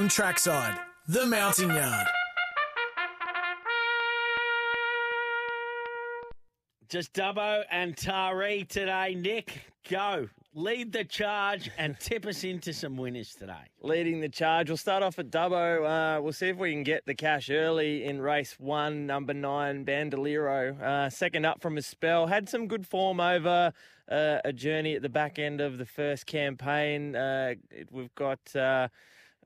On trackside, the mounting yard. Just Dubbo and Taree today. Nick, go. Lead the charge and tip us into some winners today. Leading the charge. We'll start off at Dubbo. Uh, we'll see if we can get the cash early in race one, number nine, Bandolero. Uh, second up from a spell. Had some good form over uh, a journey at the back end of the first campaign. Uh, we've got.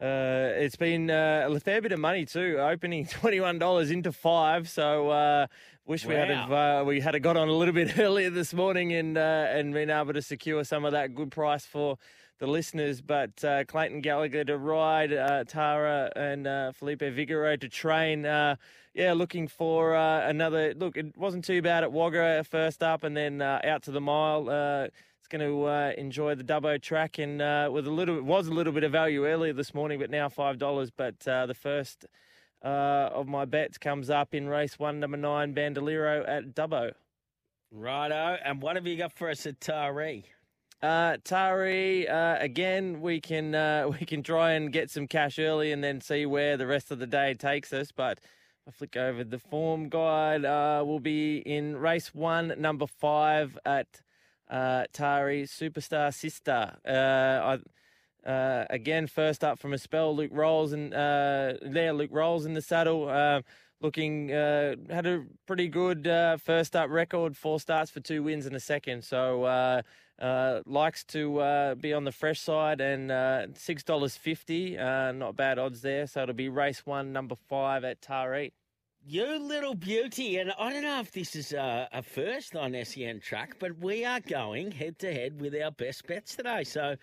Uh, uh, it's been uh, a fair bit of money too, opening twenty one dollars into five. So uh, wish we had have, uh, we had got on a little bit earlier this morning and uh, and been able to secure some of that good price for the listeners. But uh, Clayton Gallagher to ride, uh, Tara and uh, Felipe Vigero to train. Uh, yeah, looking for uh, another look. It wasn't too bad at Wagga first up, and then uh, out to the mile. It's going to uh, enjoy the Dubbo track, and uh, with a little was a little bit of value earlier this morning, but now five dollars. But uh, the first uh, of my bets comes up in race one, number nine, Bandolero at Dubbo. Righto. And what have you got for us at Taree? Uh, Taree, uh, again, we can uh, we can try and get some cash early and then see where the rest of the day takes us. But I flick over the form guide, uh, we'll be in race one, number five at uh, Taree Superstar Sister. Uh, I, uh, again, first up from a spell, Luke Rolls and uh, there, Luke Rolls in the saddle. Uh, looking uh, had a pretty good uh, first up record, four starts for two wins and a second. So likes to uh, be on the fresh side and uh, six dollars fifty, not bad odds there. So it'll be race one, number five at Taree. You little beauty, and I don't know if this is a, a first on SEN track, but we are going head to head with our best bets today. So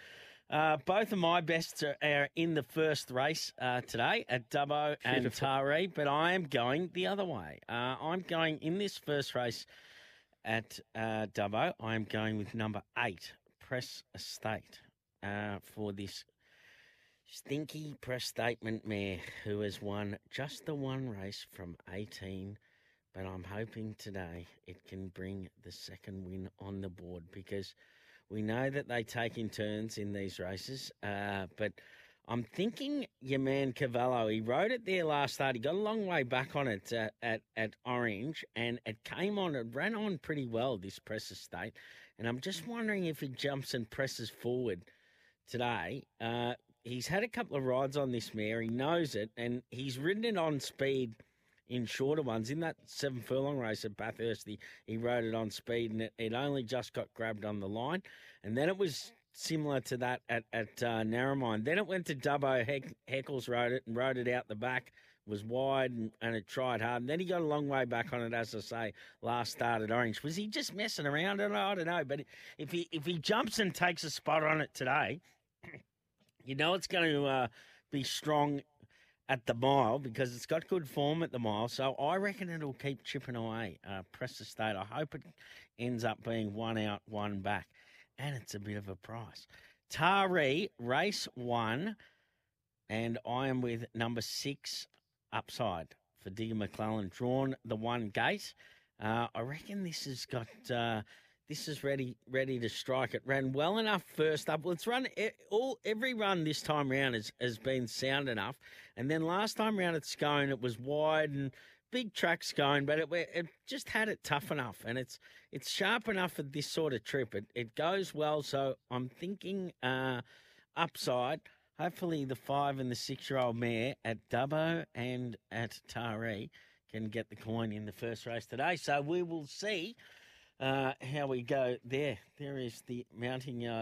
uh, both of my bests are, are in the first race uh, today at Dubbo and Beautiful. Taree, but I am going the other way. Uh, I'm going in this first race at uh, Dubbo. I am going with number eight, Press Estate, uh, for this stinky press statement mare who has won just the one race from 18. But I'm hoping today it can bring the second win on the board because we know that they take in turns in these races. Uh, but I'm thinking your man Cavallo, he rode it there last start. He got a long way back on it uh, at, at Orange and it came on, it ran on pretty well, this press state. And I'm just wondering if he jumps and presses forward today. Uh, he's had a couple of rides on this mare. He knows it, and he's ridden it on speed in shorter ones. In that seven furlong race at Bathurst, he, he rode it on speed, and it, it only just got grabbed on the line. And then it was similar to that at, at uh, Narromine. Then it went to Dubbo. Heck, Heckles rode it and rode it out the back. Was wide and, and it tried hard. And then he got a long way back on it, as I say, last start at Orange. Was he just messing around? I don't know. I don't know. But if he if he jumps and takes a spot on it today, you know it's going to uh, be strong at the mile because it's got good form at the mile. So I reckon it'll keep chipping away. Uh, press the state. I hope it ends up being one out, one back, and it's a bit of a price. Taree race one, and I am with number six upside for Digger McClellan. Drawn the one gate. Uh, I reckon this has got. Uh, this is ready, ready to strike. It ran well enough first up. Well, it's run all every run this time round has, has been sound enough. And then last time round at Scone, it was wide and big track Scone, but it, it just had it tough enough, and it's it's sharp enough for this sort of trip. It it goes well, so I'm thinking uh, upside. Hopefully, the five and the six year old mare at Dubbo and at Taree can get the coin in the first race today. So we will see uh, how we go there. There is the mounting yard.